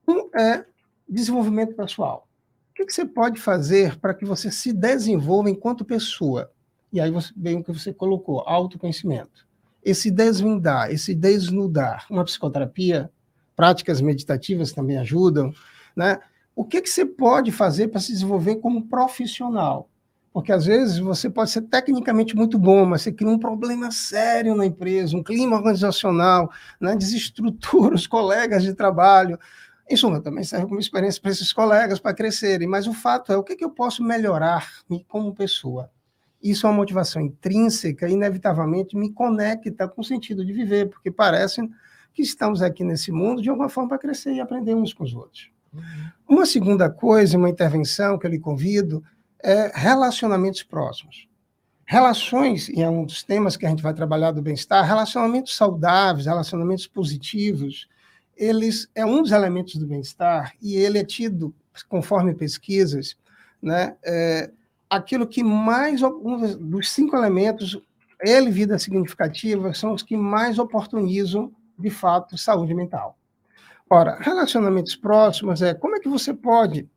Um é desenvolvimento pessoal. O que, que você pode fazer para que você se desenvolva enquanto pessoa? E aí você, vem o que você colocou, autoconhecimento. Esse desvendar, esse desnudar. Uma psicoterapia, práticas meditativas também ajudam. Né? O que, que você pode fazer para se desenvolver como profissional? Porque às vezes você pode ser tecnicamente muito bom, mas você cria um problema sério na empresa, um clima organizacional, né? desestrutura os colegas de trabalho. Isso também serve como experiência para esses colegas para crescerem, mas o fato é o que, que eu posso melhorar como pessoa. Isso é uma motivação intrínseca, inevitavelmente me conecta com o sentido de viver, porque parece que estamos aqui nesse mundo de alguma forma para crescer e aprender uns com os outros. Uhum. Uma segunda coisa, uma intervenção que eu lhe convido, é, relacionamentos próximos. Relações, e é um dos temas que a gente vai trabalhar do bem-estar, relacionamentos saudáveis, relacionamentos positivos, eles é um dos elementos do bem-estar e ele é tido, conforme pesquisas, né, é, aquilo que mais, um dos cinco elementos, ele, vida significativa, são os que mais oportunizam, de fato, saúde mental. Ora, relacionamentos próximos é como é que você pode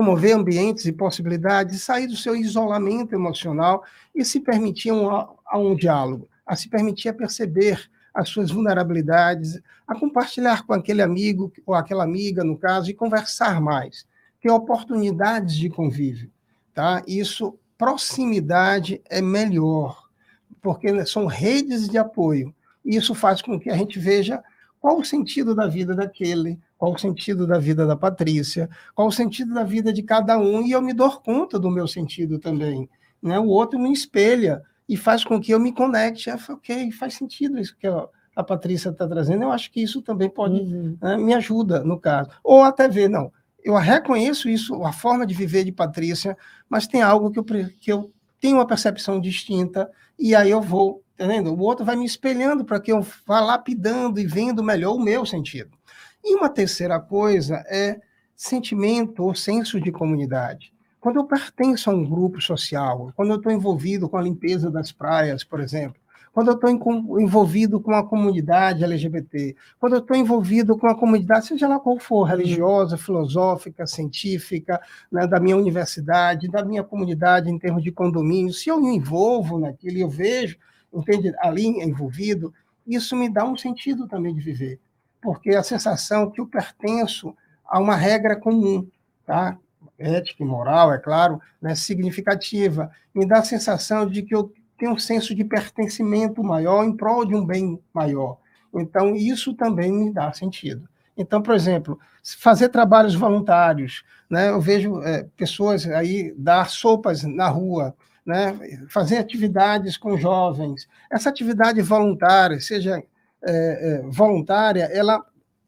promover ambientes e possibilidades, sair do seu isolamento emocional e se permitir um, a um diálogo, a se permitir a perceber as suas vulnerabilidades, a compartilhar com aquele amigo ou aquela amiga, no caso, e conversar mais, ter oportunidades de convívio, tá? Isso, proximidade é melhor, porque são redes de apoio. E isso faz com que a gente veja qual o sentido da vida daquele, qual o sentido da vida da Patrícia, qual o sentido da vida de cada um, e eu me dou conta do meu sentido também. Né? O outro me espelha e faz com que eu me conecte. Eu falo, ok, faz sentido isso que a Patrícia está trazendo. Eu acho que isso também pode uhum. né, me ajuda no caso. Ou até ver, não, eu reconheço isso, a forma de viver de Patrícia, mas tem algo que eu, que eu tenho uma percepção distinta, e aí eu vou, entendendo? O outro vai me espelhando para que eu vá lapidando e vendo melhor o meu sentido. E uma terceira coisa é sentimento ou senso de comunidade. Quando eu pertenço a um grupo social, quando eu estou envolvido com a limpeza das praias, por exemplo, quando eu estou envolvido com a comunidade LGBT, quando eu estou envolvido com a comunidade, seja lá qual for, religiosa, filosófica, científica, né, da minha universidade, da minha comunidade em termos de condomínio, se eu me envolvo naquilo e eu vejo, entende, ali envolvido, isso me dá um sentido também de viver porque a sensação que eu pertenço a uma regra comum, tá? ética e moral, é claro, né, significativa, me dá a sensação de que eu tenho um senso de pertencimento maior em prol de um bem maior. Então, isso também me dá sentido. Então, por exemplo, fazer trabalhos voluntários, né? eu vejo é, pessoas aí dar sopas na rua, né? fazer atividades com jovens. Essa atividade voluntária, seja é, é, voluntária, ela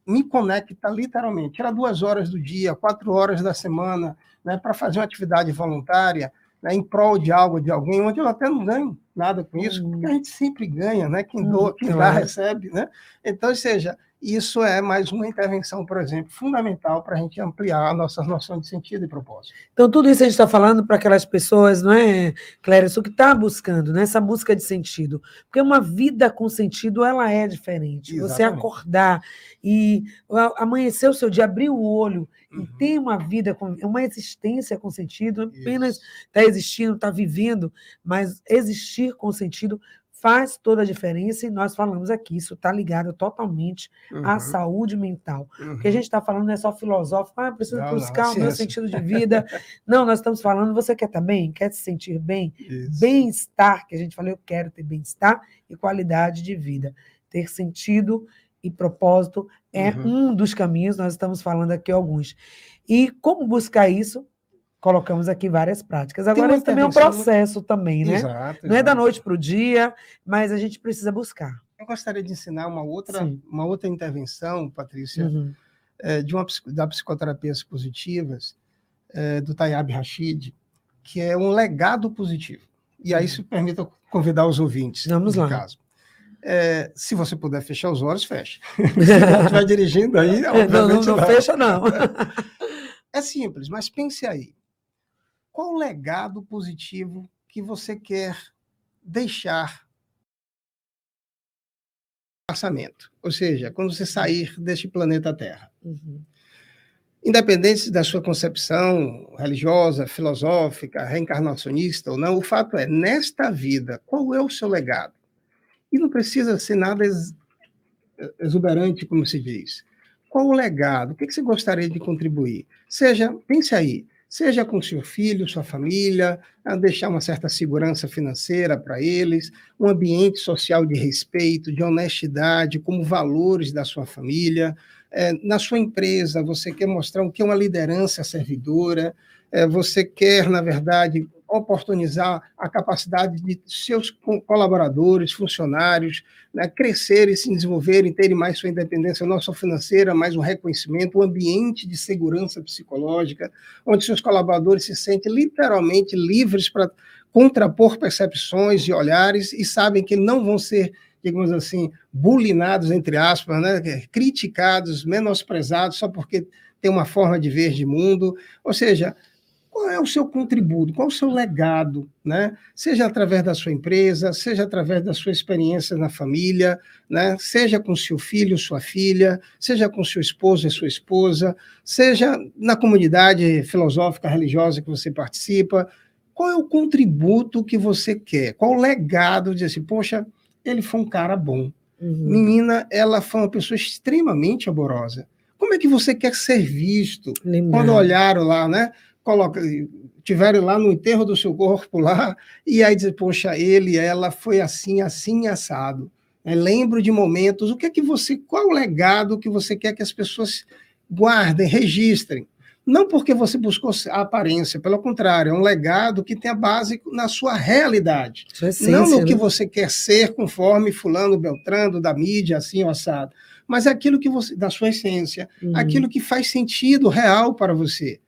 me conecta literalmente. Tira duas horas do dia, quatro horas da semana, né, para fazer uma atividade voluntária né, em prol de algo, de alguém, onde eu até não ganho nada com isso, porque a gente sempre ganha, né? Quem doa, hum, quem dá, recebe, né? Então, ou seja, isso é mais uma intervenção, por exemplo, fundamental para a gente ampliar a nossa noção de sentido e propósito. Então, tudo isso a gente está falando para aquelas pessoas, não é, Cléris, que está buscando, né, essa busca de sentido. Porque uma vida com sentido, ela é diferente. Exatamente. Você acordar e amanhecer o seu dia, abrir o olho uhum. e ter uma vida, com uma existência com sentido, apenas está existindo, está vivendo, mas existir com sentido faz toda a diferença e nós falamos aqui, isso está ligado totalmente uhum. à saúde mental. Uhum. O que a uhum. gente está falando não é só filosófico, ah, preciso não, buscar não, o meu sentido de vida. (laughs) não, nós estamos falando, você quer estar bem? Quer se sentir bem? Bem-estar, que a gente falou, eu quero ter bem-estar e qualidade de vida. Ter sentido e propósito é uhum. um dos caminhos, nós estamos falando aqui alguns. E como buscar isso? Colocamos aqui várias práticas. Agora, isso também é um processo também, né? Exato, exato. Não é da noite para o dia, mas a gente precisa buscar. Eu gostaria de ensinar uma outra, uma outra intervenção, Patrícia, uhum. é, de uma, da psicoterapias positivas, é, do Tayab Rashid, que é um legado positivo. E aí, uhum. se permita convidar os ouvintes. Vamos lá. Caso. É, se você puder fechar os olhos, feche. (laughs) se você estiver dirigindo aí, obviamente não, não, não, não fecha, não. É simples, mas pense aí qual o legado positivo que você quer deixar passamento? Ou seja, quando você sair deste planeta Terra. Uhum. Independente da sua concepção religiosa, filosófica, reencarnacionista ou não, o fato é, nesta vida, qual é o seu legado? E não precisa ser nada ex exuberante, como se diz. Qual o legado? O que você gostaria de contribuir? Seja, pense aí, seja com seu filho, sua família, deixar uma certa segurança financeira para eles, um ambiente social de respeito, de honestidade, como valores da sua família. É, na sua empresa, você quer mostrar o que é uma liderança servidora, é, você quer, na verdade, oportunizar a capacidade de seus colaboradores, funcionários, né, crescerem, se desenvolverem, terem mais sua independência não só financeira, mas um reconhecimento, um ambiente de segurança psicológica, onde seus colaboradores se sentem literalmente livres para contrapor percepções e olhares e sabem que não vão ser digamos assim, bulinados, entre aspas, né, criticados, menosprezados só porque tem uma forma de ver de mundo. Ou seja, qual é o seu contributo, qual é o seu legado, né? Seja através da sua empresa, seja através da sua experiência na família, né? Seja com seu filho, sua filha, seja com seu esposo e sua esposa, seja na comunidade filosófica, religiosa que você participa. Qual é o contributo que você quer? Qual o legado de assim, poxa, ele foi um cara bom. Uhum. Menina, ela foi uma pessoa extremamente amorosa. Como é que você quer ser visto? Quando olharam lá, né? Coloca, tiveram lá no enterro do seu corpo lá, e aí dizer, poxa, ele, ela foi assim, assim, assado. É, lembro de momentos, o que é que você, qual o legado que você quer que as pessoas guardem, registrem? Não porque você buscou a aparência, pelo contrário, é um legado que tem a base na sua realidade. Sua essência, não no né? que você quer ser conforme fulano, beltrano, da mídia, assim, assado. Mas é aquilo que você, da sua essência, uhum. aquilo que faz sentido real para você.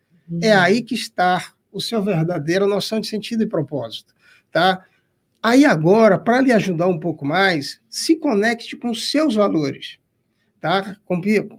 É uhum. aí que está o seu verdadeiro noção de sentido e propósito, tá? Aí agora, para lhe ajudar um pouco mais, se conecte com os seus valores, tá?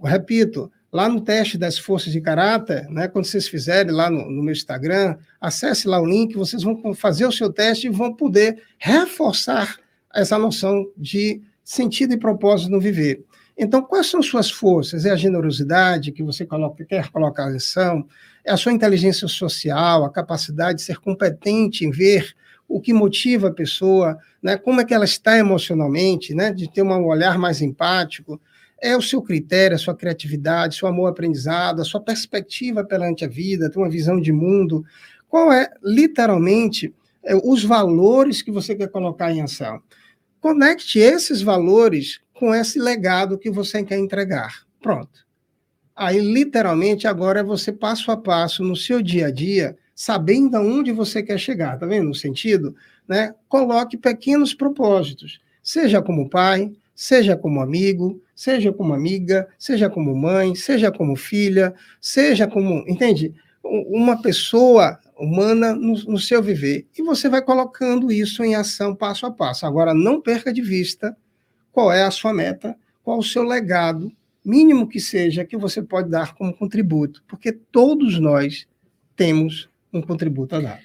Repito, lá no teste das forças de caráter, né, quando vocês fizerem lá no, no, meu Instagram, acesse lá o link, vocês vão fazer o seu teste e vão poder reforçar essa noção de sentido e propósito no viver. Então, quais são suas forças? É a generosidade que você coloca, quer colocar em ação? É a sua inteligência social, a capacidade de ser competente em ver o que motiva a pessoa, né? como é que ela está emocionalmente, né? de ter um olhar mais empático. É o seu critério, a sua criatividade, seu amor aprendizado, a sua perspectiva perante a vida, ter uma visão de mundo. Qual é, literalmente, é, os valores que você quer colocar em ação? Conecte esses valores com esse legado que você quer entregar. Pronto. Aí, literalmente, agora é você passo a passo no seu dia a dia, sabendo aonde você quer chegar, tá vendo? No sentido, né? Coloque pequenos propósitos, seja como pai, seja como amigo, seja como amiga, seja como mãe, seja como filha, seja como, entende? Uma pessoa humana no, no, seu viver. E você vai colocando isso em ação passo a passo. Agora, não perca de vista qual é a sua meta, qual o seu legado, mínimo que seja, que você pode dar como contributo, porque todos nós temos um contributo a dar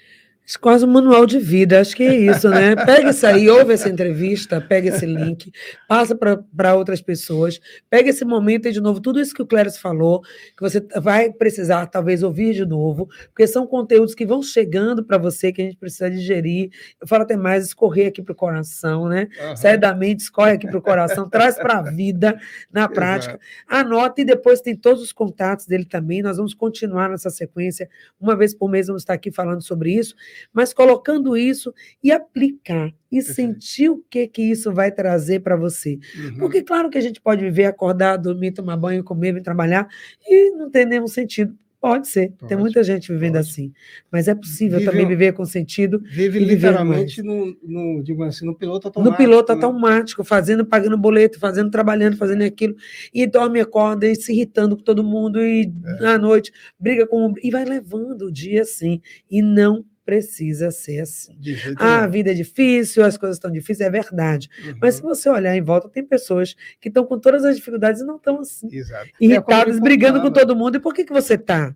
quase um manual de vida, acho que é isso, né? Pega isso aí, ouve essa entrevista, pega esse link, passa para outras pessoas, pega esse momento e, de novo, tudo isso que o Cléris falou, que você vai precisar, talvez, ouvir de novo, porque são conteúdos que vão chegando para você, que a gente precisa digerir. Eu falo até mais, escorrer aqui para o coração, né? Uhum. Sai da mente, escorre aqui para o coração, traz para a vida, na prática. Exato. Anota e depois tem todos os contatos dele também. Nós vamos continuar nessa sequência. Uma vez por mês vamos estar aqui falando sobre isso mas colocando isso e aplicar e sentir o que que isso vai trazer para você. Uhum. Porque claro que a gente pode viver, acordar, dormir, tomar banho, comer, vir trabalhar e não tem nenhum sentido. Pode ser, pode, tem muita gente vivendo pode. assim, mas é possível vive, também viver com sentido. Vive literalmente no, no, digo assim, no piloto automático. No piloto né? automático, fazendo, pagando boleto, fazendo, trabalhando, fazendo aquilo, e dorme, acorda, e se irritando com todo mundo, e é. à noite briga com. e vai levando o dia assim, e não precisa ser assim. Ah, a vida é difícil, as coisas estão difíceis, é verdade. Uhum. Mas se você olhar em volta, tem pessoas que estão com todas as dificuldades e não estão assim. Exato. Irritadas, é brigando com todo mundo. E por que, que você está?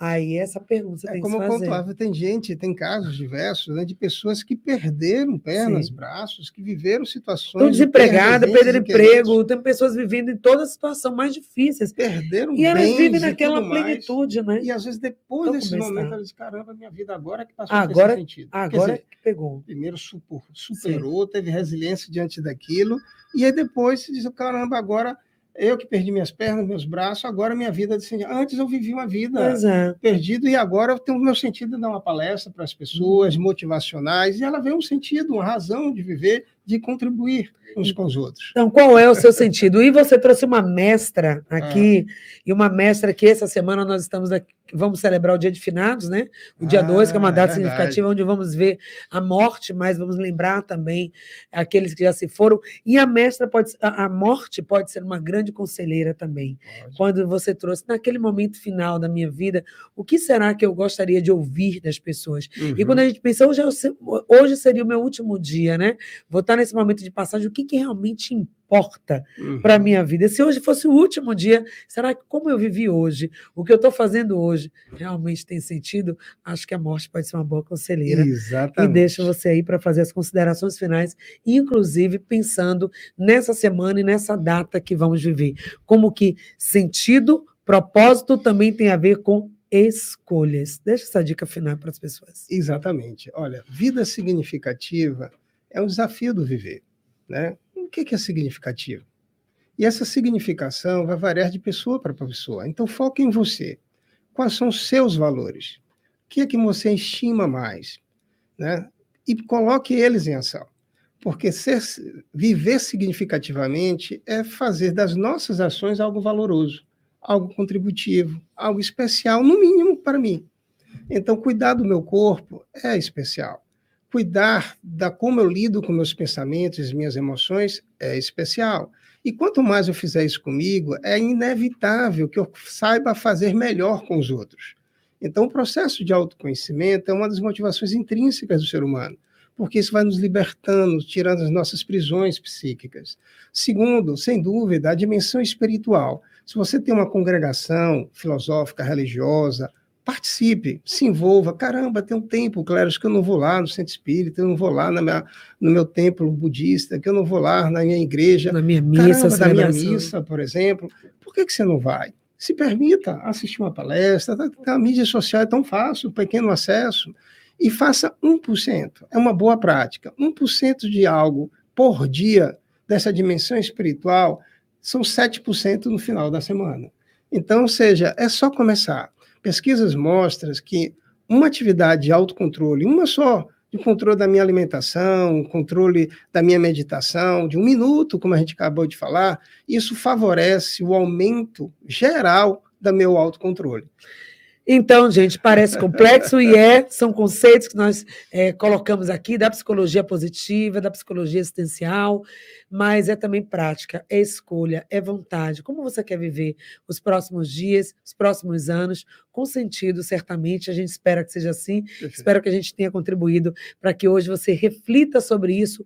Aí essa pergunta é tem como que fazer. eu pontuava, tem gente, tem casos diversos né, de pessoas que perderam pernas, Sim. braços, que viveram situações. Estão desempregadas, perderam emprego, tem pessoas vivendo em toda a situação mais difíceis. Perderam E elas vivem naquela plenitude, mais. né? E às vezes depois desse momento elas dizem, caramba, minha vida agora que passou agora, sentido. Agora dizer, que pegou. Primeiro superou, Sim. teve resiliência diante daquilo, e aí depois se diz, caramba, agora eu que perdi minhas pernas, meus braços, agora minha vida é Antes eu vivi uma vida é. perdida e agora eu tenho o meu sentido de dar uma palestra para as pessoas, uhum. motivacionais, e ela vê um sentido, uma razão de viver, de contribuir uns com os outros. Então, qual é o seu sentido? E você trouxe uma mestra aqui, ah. e uma mestra que essa semana nós estamos aqui, vamos celebrar o Dia de Finados, né? O dia 2, ah, que é uma data é significativa, onde vamos ver a morte, mas vamos lembrar também aqueles que já se foram. E a mestra pode, a, a morte pode ser uma grande conselheira também. Pode. Quando você trouxe, naquele momento final da minha vida, o que será que eu gostaria de ouvir das pessoas? Uhum. E quando a gente pensa, hoje, é hoje seria o meu último dia, né? Vou estar nesse momento de passagem, o que, que realmente importa? uhum. para a minha vida. Se hoje fosse o último dia, será que como eu vivi hoje, o que eu estou fazendo hoje, realmente tem sentido? Acho que a morte pode ser uma boa conselheira. Exatamente. E deixo você aí para fazer as considerações finais, inclusive pensando nessa semana e nessa data que vamos viver. Como que sentido, propósito também tem a ver com escolhas. Deixa essa dica final para as pessoas. Exatamente. Olha, vida significativa é um desafio do viver, né? o que é significativo? E essa significação vai variar de pessoa para pessoa. Então, foque em você. Quais são os seus valores? O que é que você estima mais? Né? E coloque eles em ação. Porque ser, viver significativamente é fazer das nossas ações algo valoroso, algo contributivo, algo especial, no mínimo para mim. Então, cuidar do meu corpo é especial cuidar da como eu lido com meus pensamentos minhas emoções é especial. E quanto mais eu fizer isso comigo, é inevitável que eu saiba fazer melhor com os outros. Então, o processo de autoconhecimento é uma das motivações intrínsecas do ser humano, porque isso vai nos libertando, tirando as nossas prisões psíquicas. Segundo, sem dúvida, a dimensão espiritual. Se você tem uma congregação filosófica, religiosa, participe, se envolva. Caramba, tem um tempo, claro, que eu não vou lá no centro espírita, eu não vou lá na minha, no meu templo budista, que eu não vou lá na minha igreja. Na minha missa, Caramba, na minha missa, por exemplo. Por que, que você não vai? Se permita assistir uma palestra, tá, tá, a mídia social é tão fácil, pequeno acesso, e faça 1%. É uma boa prática. 1% de algo por dia dessa dimensão espiritual são 7% no final da semana. Então, ou seja, é só começar. Pesquisas mostram que uma atividade de autocontrole, uma só, de controle da minha alimentação, controle da minha meditação, de um minuto, como a gente acabou de falar, isso favorece o aumento geral do meu autocontrole. Então, gente, parece complexo e é, são conceitos que nós é, colocamos aqui da psicologia positiva, da psicologia existencial, mas é também prática, é escolha, é vontade. Como você quer viver os próximos dias, os próximos anos, com sentido, certamente. A gente espera que seja assim. Espero que a gente tenha contribuído para que hoje você reflita sobre isso,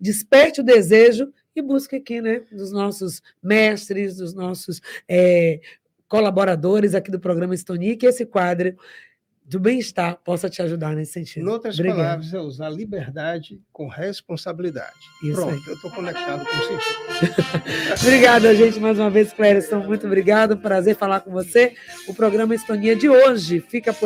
desperte o desejo e busque aqui, né, dos nossos mestres, dos nossos é, colaboradores aqui do programa Estonia, que esse quadro do bem-estar possa te ajudar nesse sentido. Em outras Obrigado. palavras, é usar liberdade com responsabilidade. Isso Pronto, aí. eu estou conectado com o sentido. (laughs) Obrigada, gente, mais uma vez, Clérison. Muito obrigado. Prazer falar com você. O programa Estonia de hoje fica por